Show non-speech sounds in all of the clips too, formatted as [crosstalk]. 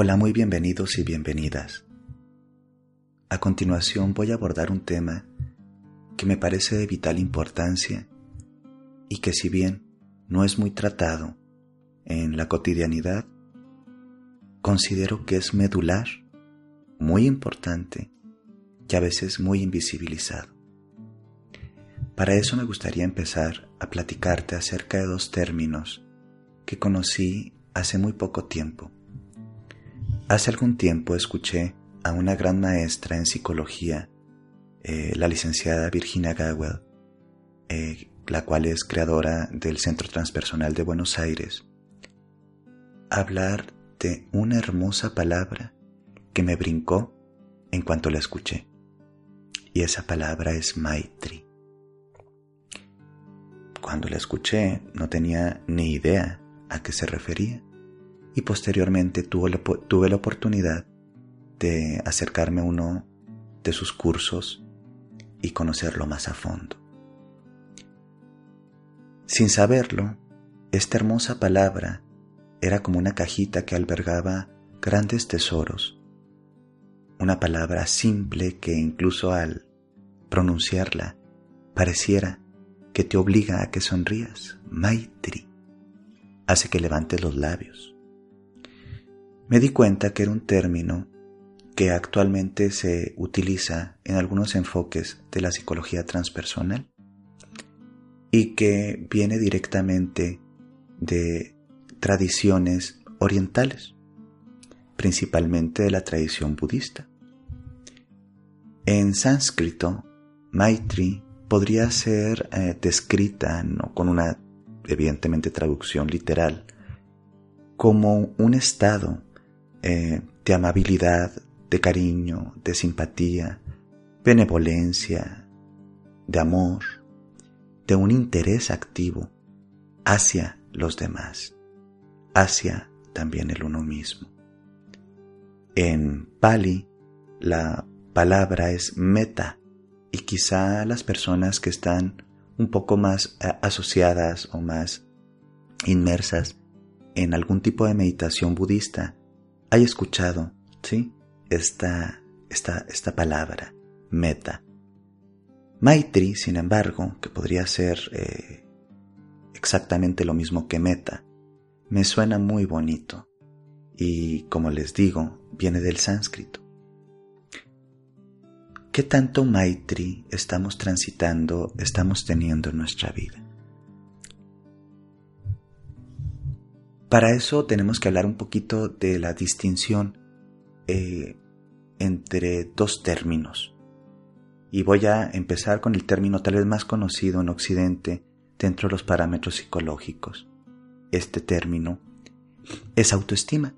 Hola, muy bienvenidos y bienvenidas. A continuación voy a abordar un tema que me parece de vital importancia y que si bien no es muy tratado en la cotidianidad, considero que es medular, muy importante y a veces muy invisibilizado. Para eso me gustaría empezar a platicarte acerca de dos términos que conocí hace muy poco tiempo. Hace algún tiempo escuché a una gran maestra en psicología, eh, la licenciada Virginia Gawel, eh, la cual es creadora del Centro Transpersonal de Buenos Aires, hablar de una hermosa palabra que me brincó en cuanto la escuché. Y esa palabra es Maitri. Cuando la escuché no tenía ni idea a qué se refería y posteriormente tuve la, oportunidad de acercarme a uno de sus cursos y conocerlo más a fondo. Sin saberlo, esta hermosa palabra era como una cajita que albergaba grandes tesoros, una palabra simple que incluso al pronunciarla pareciera que te obliga a que sonrías, Maitri, hace que levantes los labios. Me di cuenta que era un término que actualmente se utiliza en algunos enfoques de la psicología transpersonal y que viene directamente de tradiciones orientales, principalmente de la tradición budista. En sánscrito, Maitri podría ser eh, descrita, no con una evidentemente traducción literal, como un estado eh, de amabilidad, de cariño, de simpatía, benevolencia, de amor, de un interés activo hacia los demás hacia también el uno mismo. En Pali la palabra es meta y quizá las personas que están un poco más eh, asociadas o más inmersas en algún tipo de meditación budista hay escuchado, ¿sí? Esta, esta, esta palabra, meta. Maitri, sin embargo, que podría ser eh, exactamente lo mismo que meta, me suena muy bonito y, como les digo, viene del sánscrito. ¿Qué tanto Maitri estamos transitando, estamos teniendo en nuestra vida? Para eso tenemos que hablar un poquito de la distinción eh, entre dos términos. Y voy a empezar con el término tal vez más conocido en Occidente dentro de los parámetros psicológicos, este término es autoestima.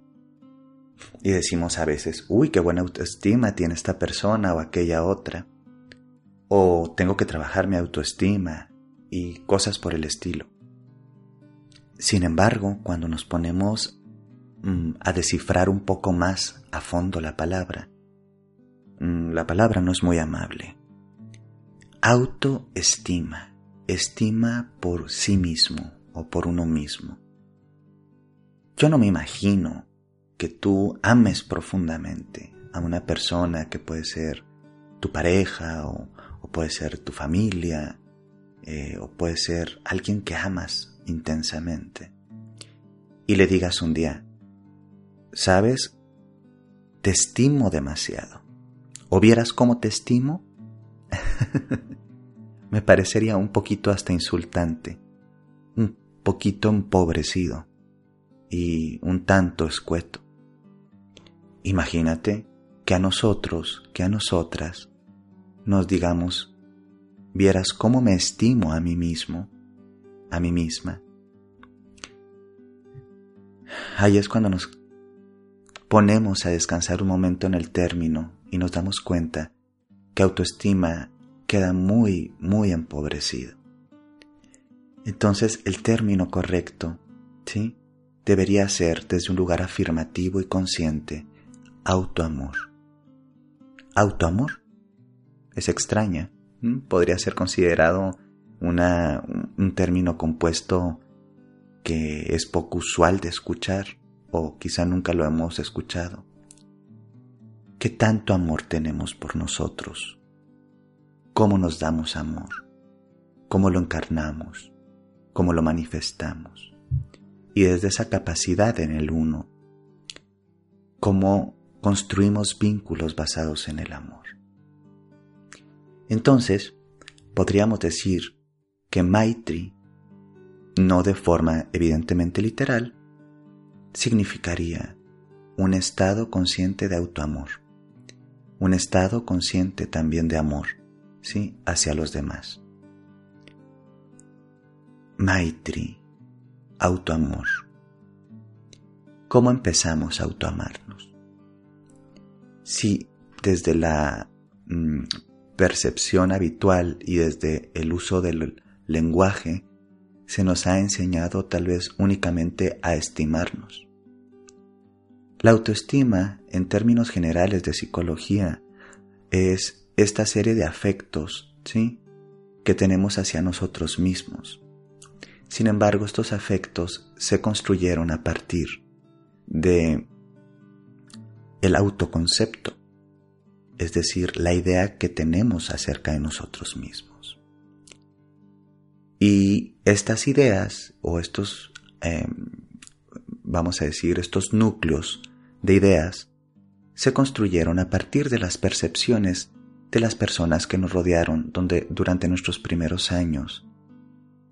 Y decimos a veces, uy, qué buena autoestima tiene esta persona o aquella otra. O tengo que trabajar mi autoestima y cosas por el estilo. Sin embargo, cuando nos ponemos mm, a descifrar un poco más a fondo la palabra, mm, la palabra no es muy amable. Autoestima, estima por sí mismo o por uno mismo. Yo no me imagino que tú ames profundamente a una persona que puede ser tu pareja o, puede ser tu familia eh, o puede ser alguien que amas intensamente y le digas un día, sabes, te estimo demasiado. ¿O vieras cómo te estimo? [laughs] me parecería un poquito hasta insultante, un poquito empobrecido y un tanto escueto. Imagínate que a nosotros, que a nosotras, nos digamos, vieras cómo me estimo a mí mismo, a mí misma. Ahí es cuando nos ponemos a descansar un momento en el término y nos damos cuenta que autoestima queda muy, muy empobrecido. Entonces el término correcto, ¿sí? debería ser desde un lugar afirmativo y consciente, autoamor. ¿Autoamor? Es extraña. Podría ser considerado una, un término compuesto que es poco usual de escuchar, o quizá nunca lo hemos escuchado. ¿Qué tanto amor tenemos por nosotros? ¿Cómo nos damos amor? ¿Cómo lo encarnamos? ¿Cómo lo manifestamos? Y desde esa capacidad en el uno, ¿cómo construimos vínculos basados en el amor? Entonces, podríamos decir que Maitri, no de forma evidentemente literal, significaría un estado consciente de autoamor, un estado consciente también de amor, ¿sí? hacia los demás. Maitri, autoamor. ¿Cómo empezamos a autoamarnos? Si desde la mm, percepción habitual y desde el uso del lenguaje se nos ha enseñado tal vez únicamente a estimarnos. La autoestima, en términos generales de psicología, es esta serie de afectos, ¿sí? que tenemos hacia nosotros mismos. Sin embargo, estos afectos se construyeron a partir de el autoconcepto, es decir, la idea que tenemos acerca de nosotros mismos. Y estas ideas o estos, em, vamos a decir, estos núcleos de ideas se construyeron a partir de las percepciones de las personas que nos rodearon donde, durante nuestros primeros años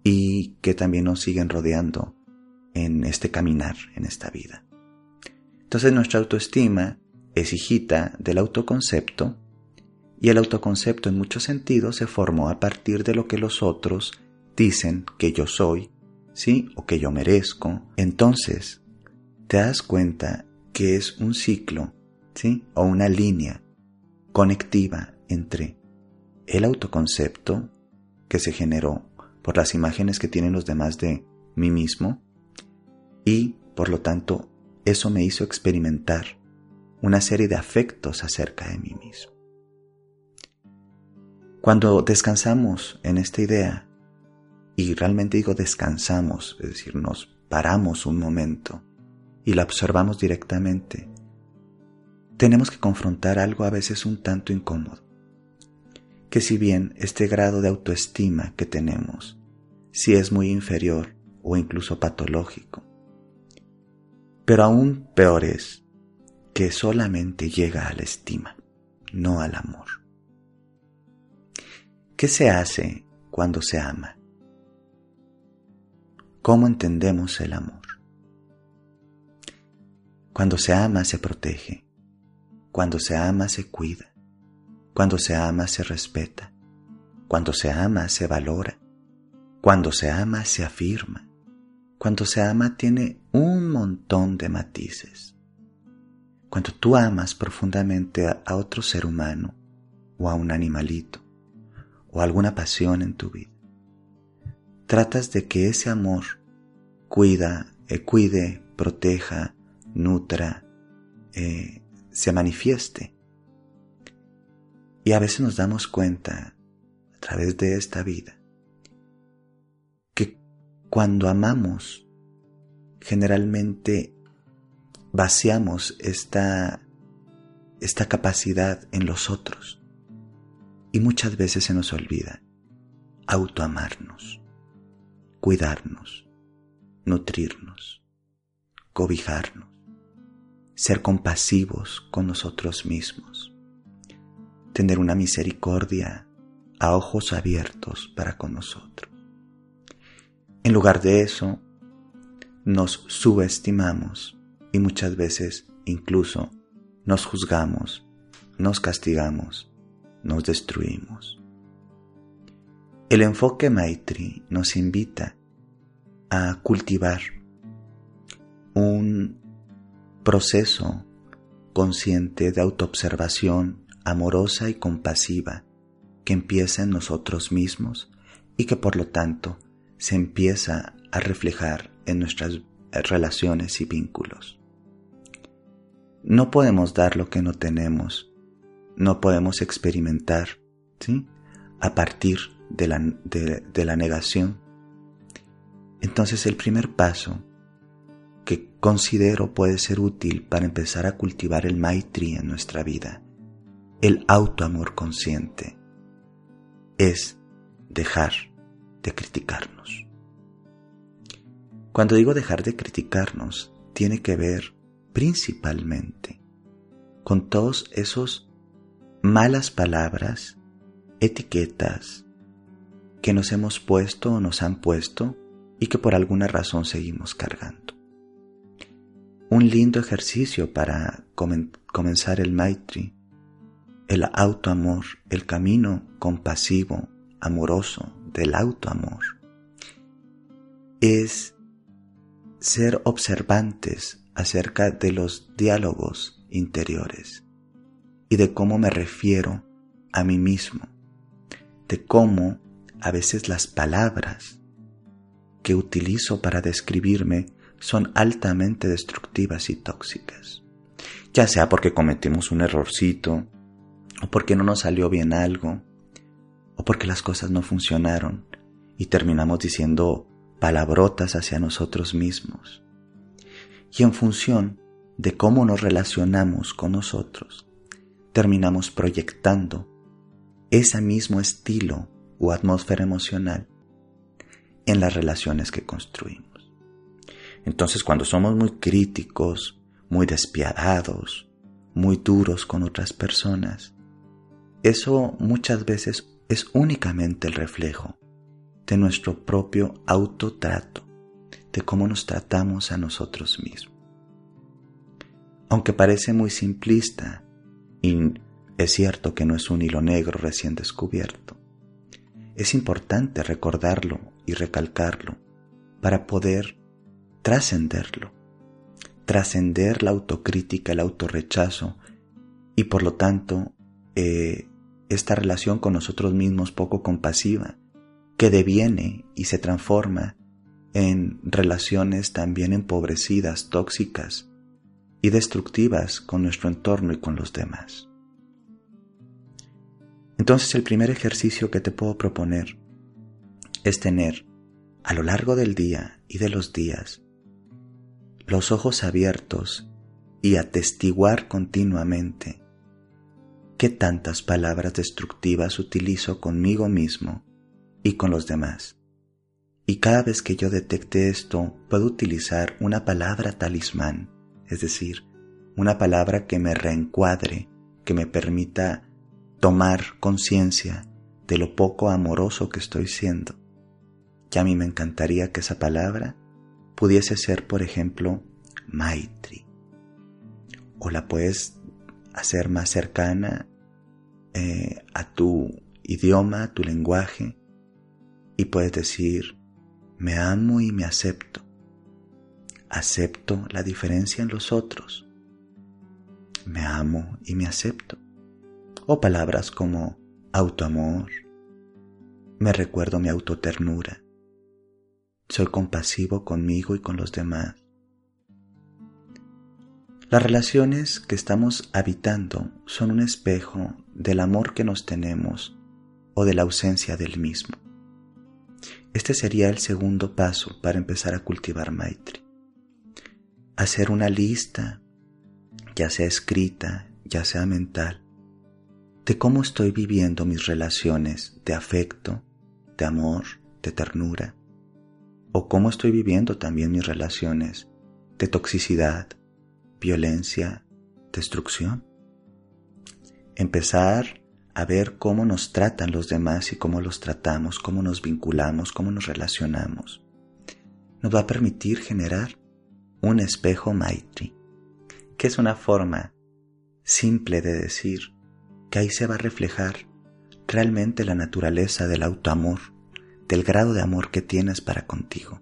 y que también nos siguen rodeando en este caminar, en esta vida. Entonces nuestra autoestima es hijita del autoconcepto y el autoconcepto en muchos sentidos se formó a partir de lo que los otros dicen que yo soy, ¿sí? O que yo merezco. Entonces, te das cuenta que es un ciclo, ¿sí? O una línea conectiva entre el autoconcepto que se generó por las imágenes que tienen los demás de mí mismo y, por lo tanto, eso me hizo experimentar una serie de afectos acerca de mí mismo. Cuando descansamos en esta idea, y realmente digo descansamos, es decir, nos paramos un momento y la observamos directamente, tenemos que confrontar algo a veces un tanto incómodo, que si bien este grado de autoestima que tenemos, si es muy inferior o incluso patológico, pero aún peor es que solamente llega a la estima, no al amor. ¿Qué se hace cuando se ama? ¿Cómo entendemos el amor? Cuando se ama se protege, cuando se ama se cuida, cuando se ama se respeta, cuando se ama se valora, cuando se ama se afirma, cuando se ama tiene un montón de matices. Cuando tú amas profundamente a, otro ser humano o a un animalito o alguna pasión en tu vida, tratas de que ese amor cuida, eh, cuide, proteja, nutra, eh, se manifieste. Y a veces nos damos cuenta a través de esta vida que cuando amamos generalmente vaciamos esta, esta capacidad en los otros y muchas veces se nos olvida autoamarnos, cuidarnos, nutrirnos, cobijarnos, ser compasivos con nosotros mismos, tener una misericordia a ojos abiertos para con nosotros. En lugar de eso, nos subestimamos y muchas veces incluso nos juzgamos, nos castigamos, nos destruimos. El enfoque Maitri nos invita a cultivar un proceso consciente de autoobservación amorosa y compasiva que empieza en nosotros mismos y que por lo tanto se empieza a reflejar en nuestras relaciones y vínculos. No podemos dar lo que no tenemos, no podemos experimentar, ¿sí? A partir de la, de, la negación. Entonces el primer paso que considero puede ser útil para empezar a cultivar el Maitri en nuestra vida, el autoamor consciente, es dejar de criticarnos. Cuando digo dejar de criticarnos, tiene que ver principalmente con todos esos malas palabras, etiquetas que nos hemos puesto o nos han puesto y que por alguna razón seguimos cargando. Un lindo ejercicio para comenzar el Maitri, el autoamor, el camino compasivo, amoroso del autoamor, es ser observantes acerca de los diálogos interiores y de cómo me refiero a mí mismo, de cómo a veces las palabras que utilizo para describirme son altamente destructivas y tóxicas, ya sea porque cometimos un errorcito, o porque no nos salió bien algo, o porque las cosas no funcionaron y terminamos diciendo palabrotas hacia nosotros mismos. Y en función de cómo nos relacionamos con nosotros, terminamos proyectando ese mismo estilo o atmósfera emocional en las relaciones que construimos. Entonces cuando somos muy críticos, muy despiadados, muy duros con otras personas, eso muchas veces es únicamente el reflejo de nuestro propio autotrato, de cómo nos tratamos a nosotros mismos. Aunque parece muy simplista, y es cierto que no es un hilo negro recién descubierto, es importante recordarlo y recalcarlo para poder trascenderlo, trascender la autocrítica, el autorrechazo y por lo tanto eh, esta relación con nosotros mismos poco compasiva que deviene y se transforma en relaciones también empobrecidas, tóxicas y destructivas con nuestro entorno y con los demás. Entonces el primer ejercicio que te puedo proponer es tener a lo largo del día y de los días los ojos abiertos y atestiguar continuamente qué tantas palabras destructivas utilizo conmigo mismo y con los demás. Y cada vez que yo detecte esto, puedo utilizar una palabra talismán, es decir, una palabra que me reencuadre, que me permita tomar conciencia de lo poco amoroso que estoy siendo. Ya a mí me encantaría que esa palabra pudiese ser, por ejemplo, Maitri. O la puedes hacer más cercana eh, a tu idioma, a tu lenguaje, y puedes decir, me amo y me acepto. Acepto la diferencia en los otros. Me amo y me acepto. O palabras como autoamor. Me recuerdo mi autoternura. Soy compasivo conmigo y con los demás. Las relaciones que estamos habitando son un espejo del amor que nos tenemos o de la ausencia del mismo. Este sería el segundo paso para empezar a cultivar Maitri. Hacer una lista, ya sea escrita, ya sea mental, de cómo estoy viviendo mis relaciones de afecto, de amor, de ternura, o cómo estoy viviendo también mis relaciones de toxicidad, violencia, destrucción. Empezar a ver cómo nos tratan los demás y cómo los tratamos, cómo nos vinculamos, cómo nos relacionamos. Nos va a permitir generar un espejo Maitri, que es una forma simple de decir que ahí se va a reflejar realmente la naturaleza del autoamor, del grado de amor que tienes para contigo.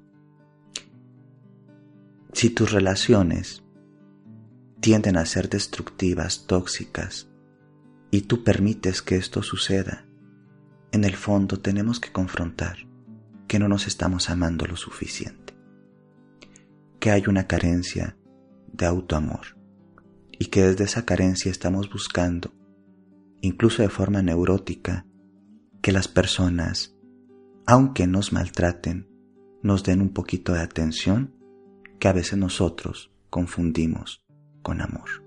Si tus relaciones tienden a ser destructivas, tóxicas, y tú permites que esto suceda, en el fondo tenemos que confrontar que no nos estamos amando lo suficiente, que hay una carencia de autoamor y que desde esa carencia estamos buscando, incluso de forma neurótica, que las personas, aunque nos maltraten, nos den un poquito de atención que a veces nosotros confundimos con amor.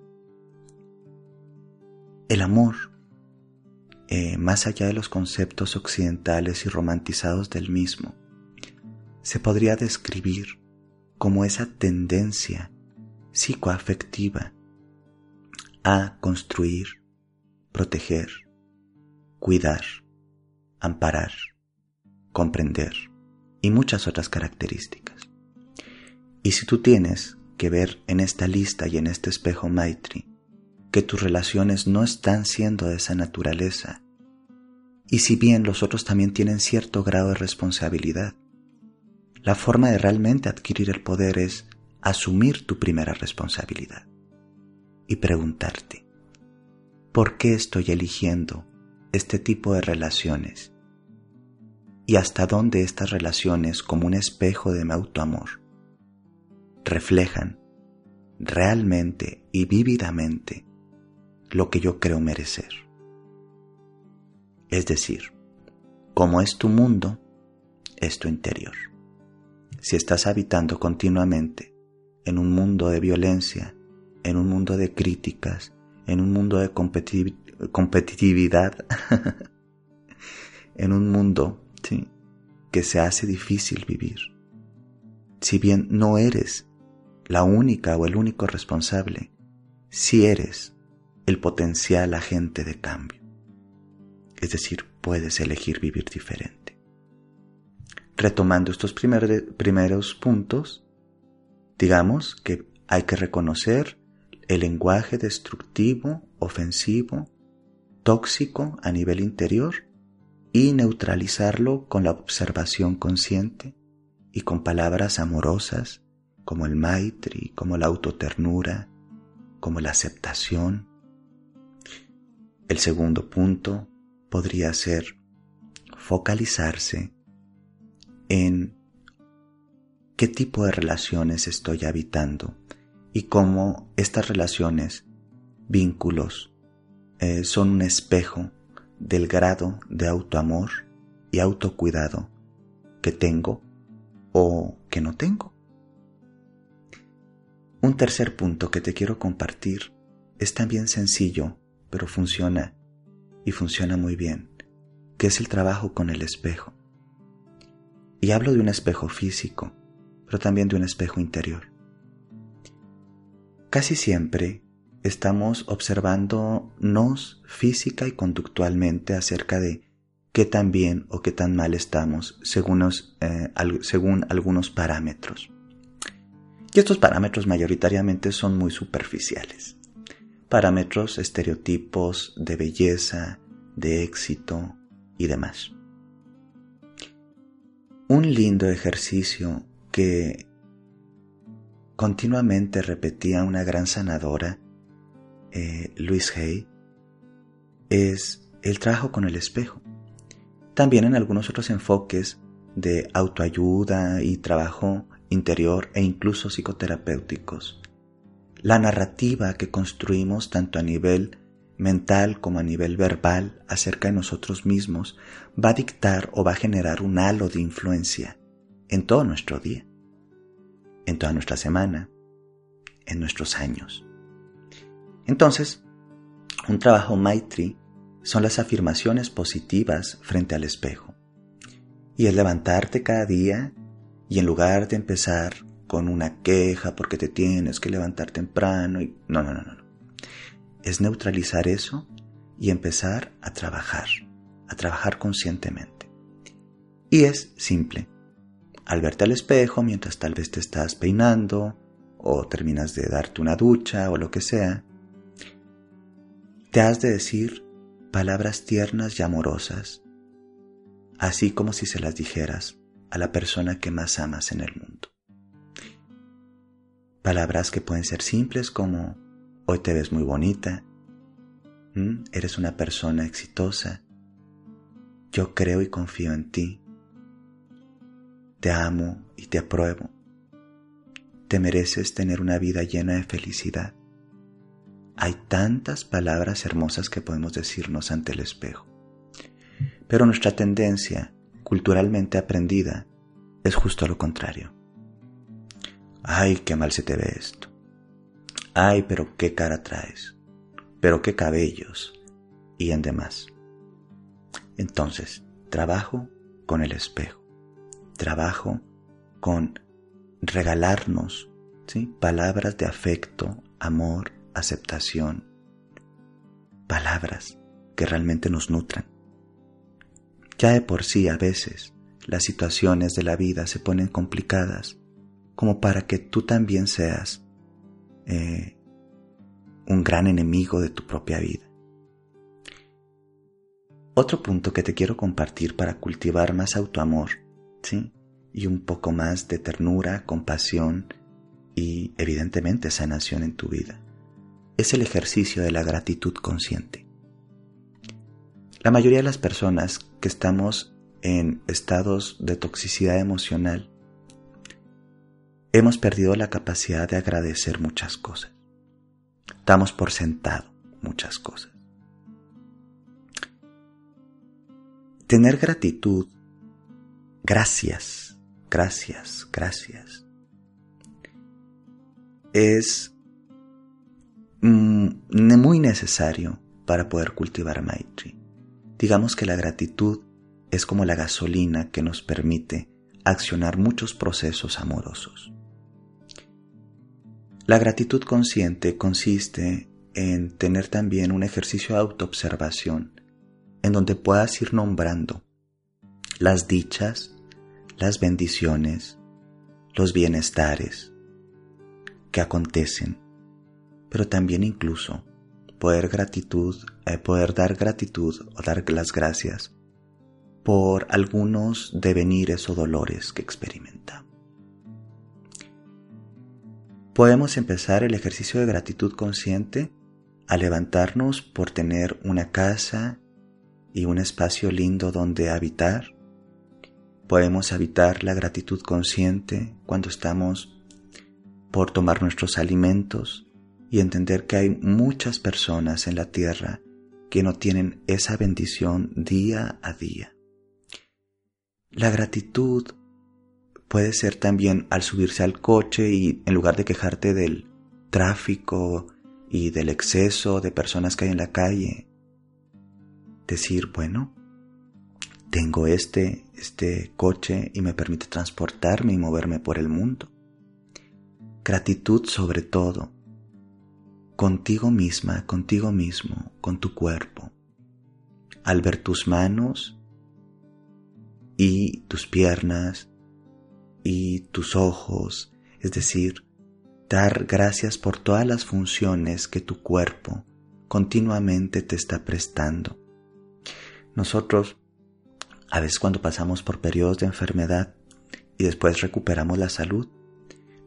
El amor, eh, más allá de los conceptos occidentales y romantizados del mismo, se podría describir como esa tendencia psicoafectiva a construir, proteger, cuidar, amparar, comprender y muchas otras características. Y si tú tienes que ver en esta lista y en este espejo Maitri que tus relaciones no están siendo de esa naturaleza, y si bien los otros también tienen cierto grado de responsabilidad, la forma de realmente adquirir el poder es asumir tu primera responsabilidad y preguntarte, ¿por qué estoy eligiendo este tipo de relaciones? ¿Y hasta dónde estas relaciones, como un espejo de mi autoamor, reflejan realmente y vívidamente lo que yo creo merecer? Es decir, como es tu mundo, es tu interior si estás habitando continuamente en un mundo de violencia, en un mundo de críticas, en un mundo de competitividad, [laughs] en un mundo que se hace difícil vivir. Si bien no eres la única o el único responsable, si eres el potencial agente de cambio. Es decir, puedes elegir vivir diferente retomando estos primeros puntos, digamos que hay que reconocer el lenguaje destructivo, ofensivo, tóxico a nivel interior y neutralizarlo con la observación consciente y con palabras amorosas como el maitri, como la autoternura, como la aceptación. El segundo punto podría ser focalizarse en qué tipo de relaciones estoy habitando y cómo estas relaciones, vínculos, eh, son un espejo del grado de autoamor y autocuidado que tengo o que no tengo. Un tercer punto que te quiero compartir es también sencillo, pero funciona y funciona muy bien, que es el trabajo con el espejo. Y hablo de un espejo físico, pero también de un espejo interior. Casi siempre estamos observándonos física y conductualmente acerca de qué tan bien o qué tan mal estamos según, eh, según algunos parámetros. Y estos parámetros mayoritariamente son muy superficiales. Parámetros, estereotipos de belleza, de éxito y demás. Un lindo ejercicio que continuamente repetía una gran sanadora, eh, Luis Hay, es el trabajo con el espejo. También en algunos otros enfoques de autoayuda y trabajo interior e incluso psicoterapéuticos. La narrativa que construimos tanto a nivel mental como a nivel verbal acerca de nosotros mismos va a dictar o va a generar un halo de influencia en todo nuestro día, en toda nuestra semana, en nuestros años. Entonces, un trabajo Maitri son las afirmaciones positivas frente al espejo. Y es levantarte cada día y en lugar de empezar con una queja porque te tienes que levantar temprano y no, no, no, no es neutralizar eso y empezar a trabajar, a trabajar conscientemente. Y es simple. Al verte al espejo mientras tal vez te estás peinando o terminas de darte una ducha o lo que sea, te has de decir palabras tiernas y amorosas, así como si se las dijeras a la persona que más amas en el mundo. Palabras que pueden ser simples como Hoy te ves muy bonita. ¿Mm? Eres una persona exitosa. Yo creo y confío en ti. Te amo y te apruebo. Te mereces tener una vida llena de felicidad. Hay tantas palabras hermosas que podemos decirnos ante el espejo. Pero nuestra tendencia, culturalmente aprendida, es justo lo contrario. Ay, qué mal se te ve esto. Ay, pero qué cara traes. Pero qué cabellos. Y en demás. Entonces, trabajo con el espejo. Trabajo con regalarnos ¿sí? palabras de afecto, amor, aceptación. Palabras que realmente nos nutran. Ya de por sí a veces las situaciones de la vida se ponen complicadas como para que tú también seas eh, un gran enemigo de tu propia vida. Otro punto que te quiero compartir para cultivar más autoamor, ¿sí? Y un poco más de ternura, compasión y evidentemente sanación en tu vida, es el ejercicio de la gratitud consciente. La mayoría de las personas que estamos en estados de toxicidad emocional hemos perdido la capacidad de agradecer muchas cosas. Damos por sentado muchas cosas. Tener gratitud, gracias, gracias, gracias, es mm, muy necesario para poder cultivar Maitri. Digamos que la gratitud es como la gasolina que nos permite accionar muchos procesos amorosos. La gratitud consciente consiste en tener también un ejercicio de autoobservación en donde puedas ir nombrando las dichas, las bendiciones, los bienestares que acontecen, pero también incluso poder gratitud, eh, poder dar gratitud o dar las gracias por algunos devenires o dolores que experimentamos. Podemos empezar el ejercicio de gratitud consciente a levantarnos por tener una casa y un espacio lindo donde habitar. Podemos habitar la gratitud consciente cuando estamos por tomar nuestros alimentos y entender que hay muchas personas en la tierra que no tienen esa bendición día a día. La gratitud puede ser también al subirse al coche y en lugar de quejarte del tráfico y del exceso de personas que hay en la calle. Decir, bueno, tengo este, este coche y me permite transportarme y moverme por el mundo. Gratitud sobre todo, contigo misma, contigo mismo, con tu cuerpo. Al ver tus manos y tus piernas y tus ojos, es decir, dar gracias por todas las funciones que tu cuerpo continuamente te está prestando. Nosotros, a veces cuando pasamos por periodos de enfermedad y después recuperamos la salud,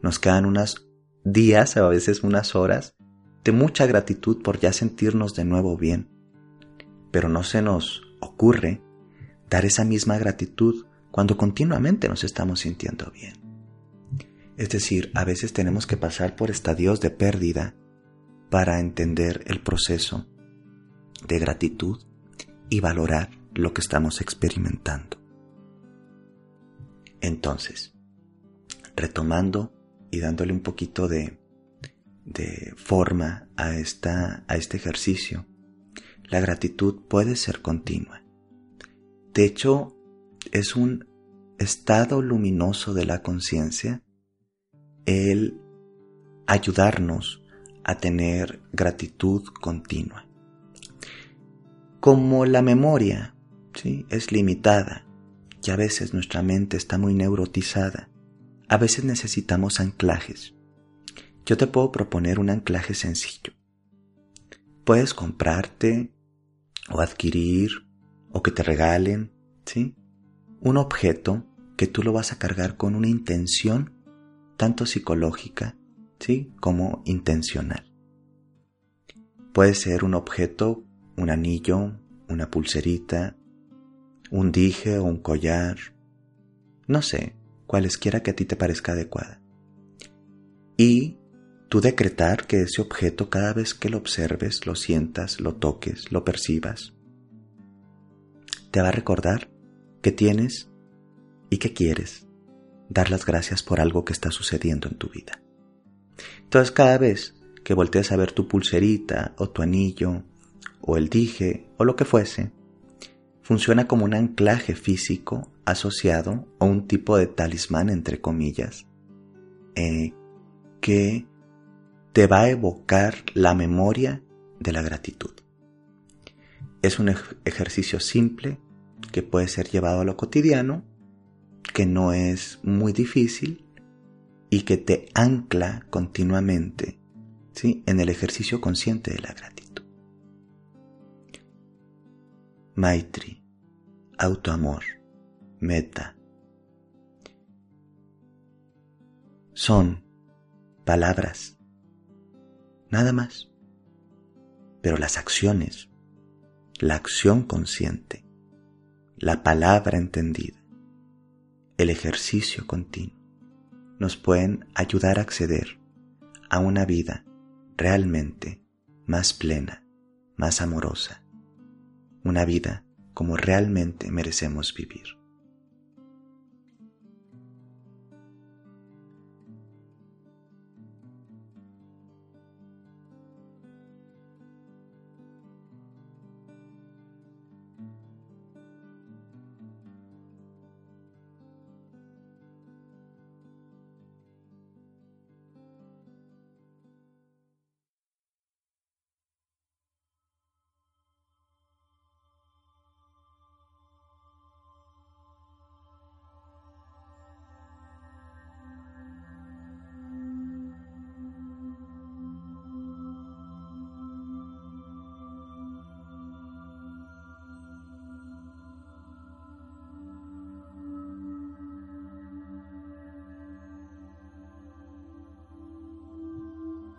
nos quedan unos días, a veces unas horas, de mucha gratitud por ya sentirnos de nuevo bien. Pero no se nos ocurre dar esa misma gratitud cuando continuamente nos estamos sintiendo bien. Es decir, a veces tenemos que pasar por estadios de pérdida para entender el proceso de gratitud y valorar lo que estamos experimentando. Entonces, retomando y dándole un poquito de, de forma a, esta, a este ejercicio, la gratitud puede ser continua. De hecho, es un estado luminoso de la conciencia el ayudarnos a tener gratitud continua. Como la memoria ¿sí? es limitada y a veces nuestra mente está muy neurotizada, a veces necesitamos anclajes. Yo te puedo proponer un anclaje sencillo. Puedes comprarte o adquirir o que te regalen, ¿sí? Un objeto que tú lo vas a cargar con una intención tanto psicológica, ¿sí? como intencional. Puede ser un objeto, un anillo, una pulserita, un dije o un collar, no sé, cualesquiera que a ti te parezca adecuada. Y tú decretar que ese objeto cada vez que lo observes, lo sientas, lo toques, lo percibas, te va a recordar que tienes y que quieres dar las gracias por algo que está sucediendo en tu vida. Entonces cada vez que voltees a ver tu pulserita o tu anillo o el dije o lo que fuese, funciona como un anclaje físico asociado a un tipo de talismán entre comillas eh, que te va a evocar la memoria de la gratitud. Es un ejercicio simple que puede ser llevado a lo cotidiano, que no es muy difícil y que te ancla continuamente ¿sí? en el ejercicio consciente de la gratitud. Maitri, autoamor, meta. Son palabras, nada más. Pero las acciones, la acción consciente, la palabra entendida, el ejercicio continuo, nos pueden ayudar a acceder a una vida realmente más plena, más amorosa, una vida como realmente merecemos vivir.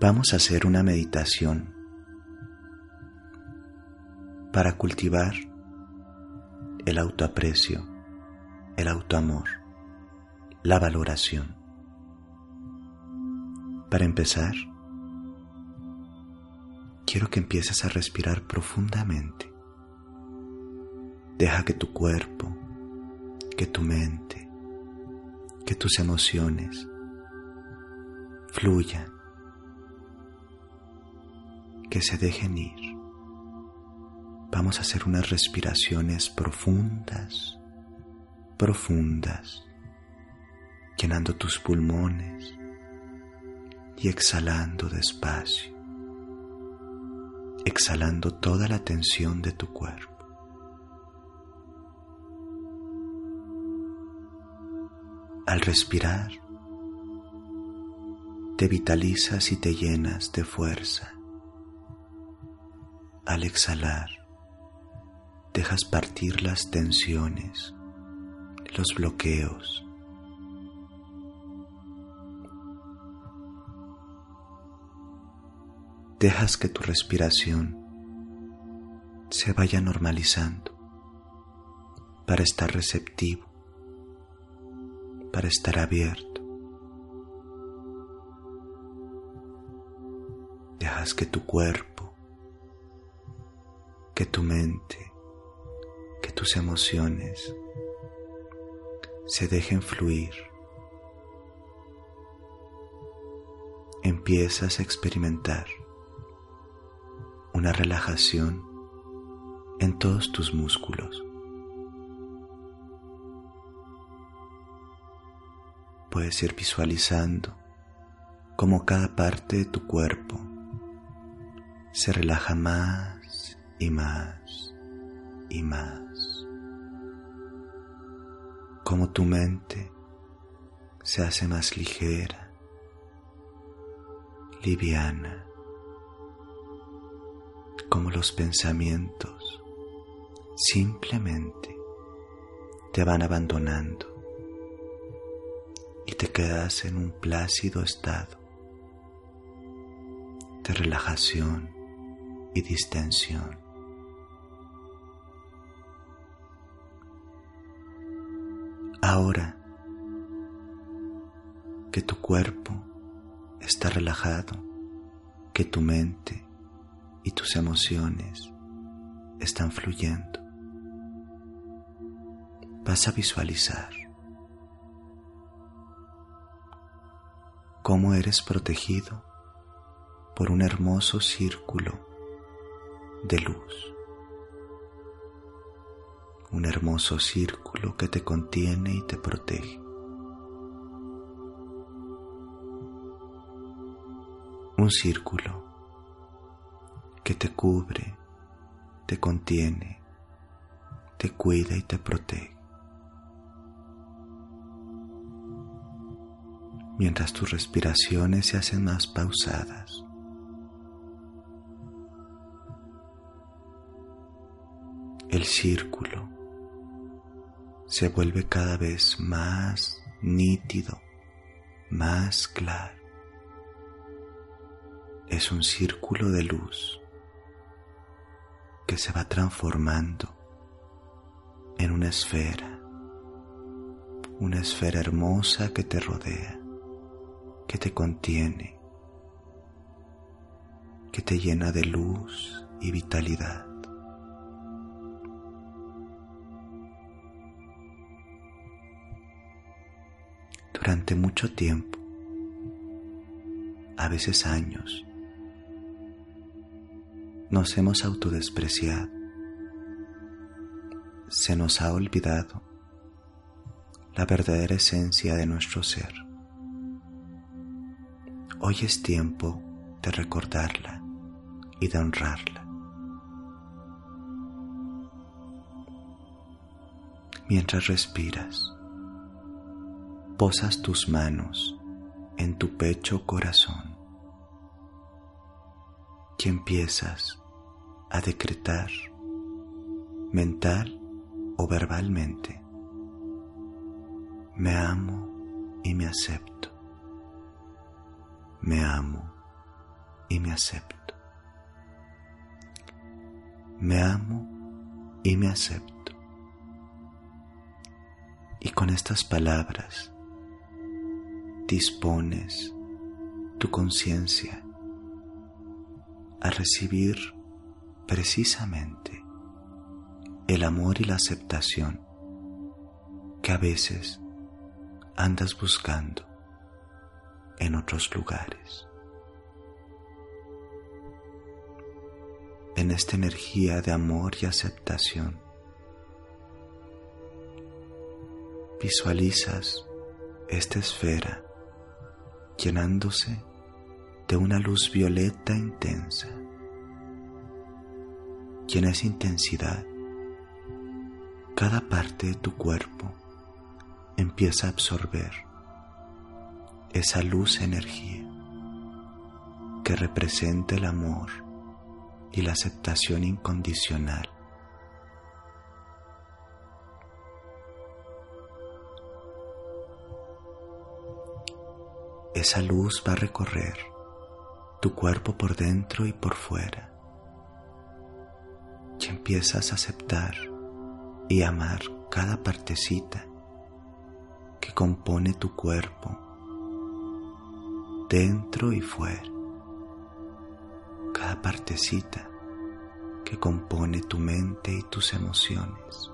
Vamos a hacer una meditación para cultivar el autoaprecio, el autoamor, la valoración. Para empezar, quiero que empieces a respirar profundamente. Deja que tu cuerpo, que tu mente, que tus emociones fluyan que se dejen ir. Vamos a hacer unas respiraciones profundas, profundas, llenando tus pulmones y exhalando despacio, exhalando toda la tensión de tu cuerpo. Al respirar, te vitalizas y te llenas de fuerza al exhalar, dejas partir las tensiones, los bloqueos. Dejas que tu respiración se vaya normalizando para estar receptivo, para estar abierto. Dejas que tu cuerpo que tu mente, que tus emociones se dejen fluir. Empiezas a experimentar una relajación en todos tus músculos. Puedes ir visualizando cómo cada parte de tu cuerpo se relaja más y más y más. Como tu mente se hace más ligera, liviana, como los pensamientos simplemente te van abandonando y te quedas en un plácido estado de relajación y distensión. Ahora que tu cuerpo está relajado, que tu mente y tus emociones están fluyendo, vas a visualizar cómo eres protegido por un hermoso círculo de luz. Un hermoso círculo que te contiene y te protege. Un círculo que te cubre, te contiene, te cuida y te protege. mientras tus respiraciones se hacen más pausadas. El círculo se vuelve cada vez más nítido, más claro. Es un círculo de luz que se va transformando en una esfera, una esfera hermosa que te rodea que te contiene, que te llena de luz y vitalidad. Durante mucho tiempo, a veces años, nos hemos autodespreciado, se nos ha olvidado la verdadera esencia de nuestro ser. Hoy es tiempo de recordarla y de honrarla. Mientras respiras, posas tus manos en tu pecho corazón y empiezas a decretar mental o verbalmente, me amo y me acepto me amo y me acepto. Me amo y me acepto. Y con estas palabras dispones tu conciencia a recibir precisamente el amor y la aceptación que a veces andas buscando en otros lugares. En esta energía de amor y aceptación, visualizas esta esfera llenándose de una luz violeta intensa. Y en esa intensidad, cada parte de tu cuerpo empieza a absorber esa luz energía que representa el amor y la aceptación incondicional. Esa luz va a recorrer tu cuerpo por dentro y por fuera y empiezas a aceptar y amar cada partecita que compone tu cuerpo dentro y fuera, cada partecita que compone tu mente y tus emociones.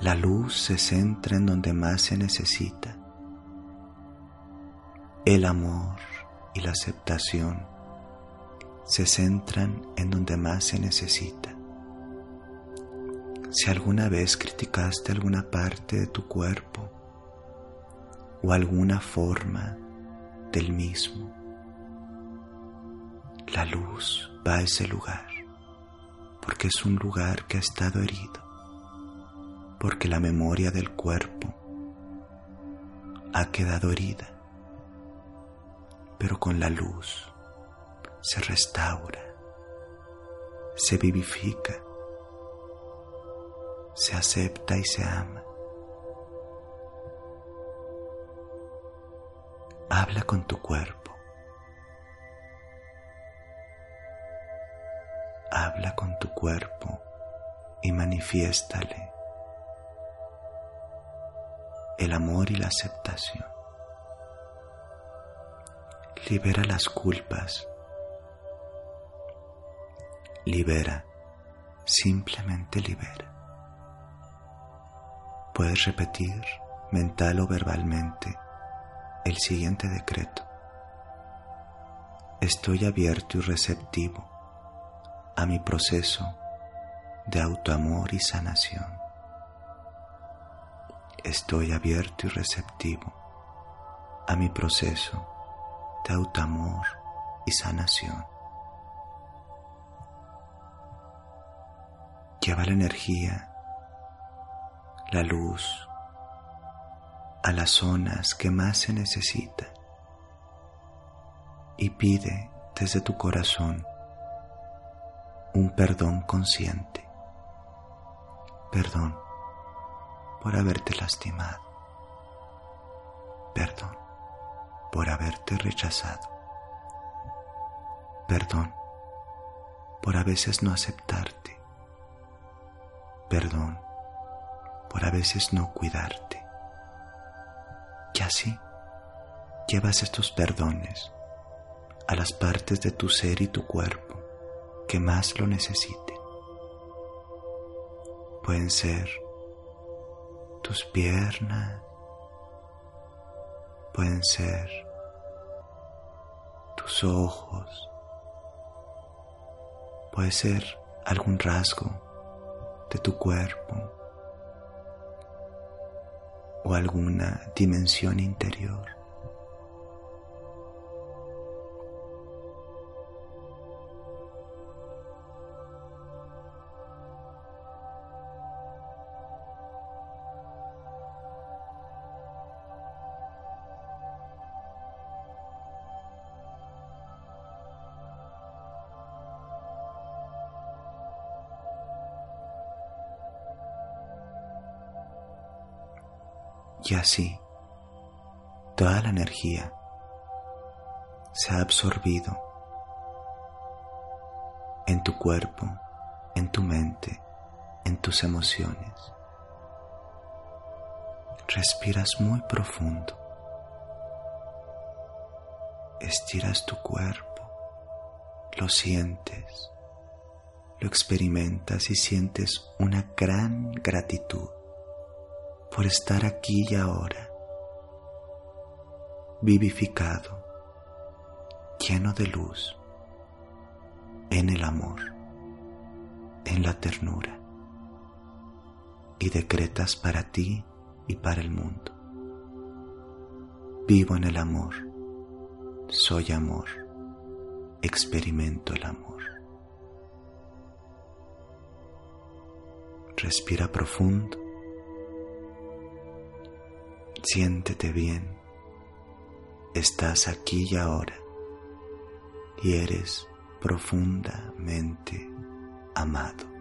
La luz se centra en donde más se necesita. El amor y la aceptación se centran en donde más se necesita. Si alguna vez criticaste alguna parte de tu cuerpo, o alguna forma del mismo. La luz va a ese lugar porque es un lugar que ha estado herido, porque la memoria del cuerpo ha quedado herida, pero con la luz se restaura, se vivifica, se acepta y se ama. Habla con tu cuerpo. Habla con tu cuerpo y manifiéstale el amor y la aceptación. Libera las culpas. Libera, simplemente libera. Puedes repetir mental o verbalmente, el siguiente decreto. Estoy abierto y receptivo a mi proceso de autoamor y sanación. Estoy abierto y receptivo a mi proceso de autoamor y sanación. Lleva la energía, la luz, a las zonas que más se necesita y pide desde tu corazón un perdón consciente. Perdón por haberte lastimado. Perdón por haberte rechazado. Perdón por a veces no aceptarte. Perdón por a veces no cuidarte. Y así llevas estos perdones a las partes de tu ser y tu cuerpo que más lo necesiten. Pueden ser tus piernas, pueden ser tus ojos, puede ser algún rasgo de tu cuerpo o alguna dimensión interior. Y así, toda la energía se ha absorbido en tu cuerpo, en tu mente, en tus emociones. Respiras muy profundo. Estiras tu cuerpo, lo sientes, lo experimentas y sientes una gran gratitud por estar aquí y ahora, vivificado, lleno de luz, en el amor, en la ternura, y decretas para ti y para el mundo. Vivo en el amor, soy amor, experimento el amor. Respira profundo Siéntete bien. Estás aquí y ahora y eres profundamente amado.